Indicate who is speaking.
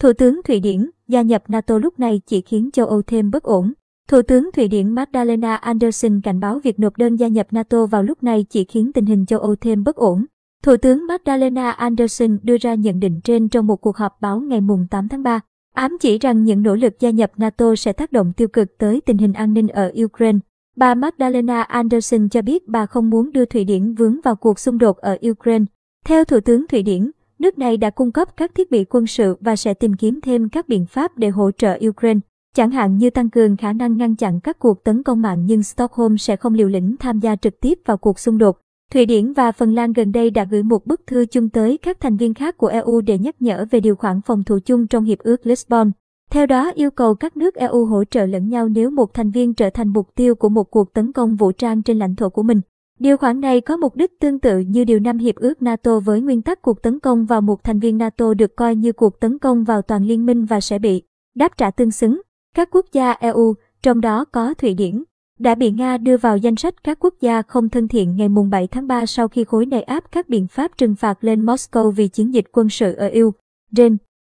Speaker 1: Thủ tướng Thụy Điển, gia nhập NATO lúc này chỉ khiến châu Âu thêm bất ổn. Thủ tướng Thụy Điển Magdalena Andersson cảnh báo việc nộp đơn gia nhập NATO vào lúc này chỉ khiến tình hình châu Âu thêm bất ổn. Thủ tướng Magdalena Andersson đưa ra nhận định trên trong một cuộc họp báo ngày 8 tháng 3, ám chỉ rằng những nỗ lực gia nhập NATO sẽ tác động tiêu cực tới tình hình an ninh ở Ukraine. Bà Magdalena Andersson cho biết bà không muốn đưa Thụy Điển vướng vào cuộc xung đột ở Ukraine. Theo Thủ tướng Thụy Điển, nước này đã cung cấp các thiết bị quân sự và sẽ tìm kiếm thêm các biện pháp để hỗ trợ Ukraine, chẳng hạn như tăng cường khả năng ngăn chặn các cuộc tấn công mạng nhưng Stockholm sẽ không liều lĩnh tham gia trực tiếp vào cuộc xung đột. Thụy Điển và Phần Lan gần đây đã gửi một bức thư chung tới các thành viên khác của EU để nhắc nhở về điều khoản phòng thủ chung trong Hiệp ước Lisbon. Theo đó yêu cầu các nước EU hỗ trợ lẫn nhau nếu một thành viên trở thành mục tiêu của một cuộc tấn công vũ trang trên lãnh thổ của mình. Điều khoản này có mục đích tương tự như điều năm Hiệp ước NATO với nguyên tắc cuộc tấn công vào một thành viên NATO được coi như cuộc tấn công vào toàn liên minh và sẽ bị đáp trả tương xứng. Các quốc gia EU, trong đó có Thụy Điển, đã bị Nga đưa vào danh sách các quốc gia không thân thiện ngày 7 tháng 3 sau khi khối này áp các biện pháp trừng phạt lên Moscow vì chiến dịch quân sự ở Ukraine.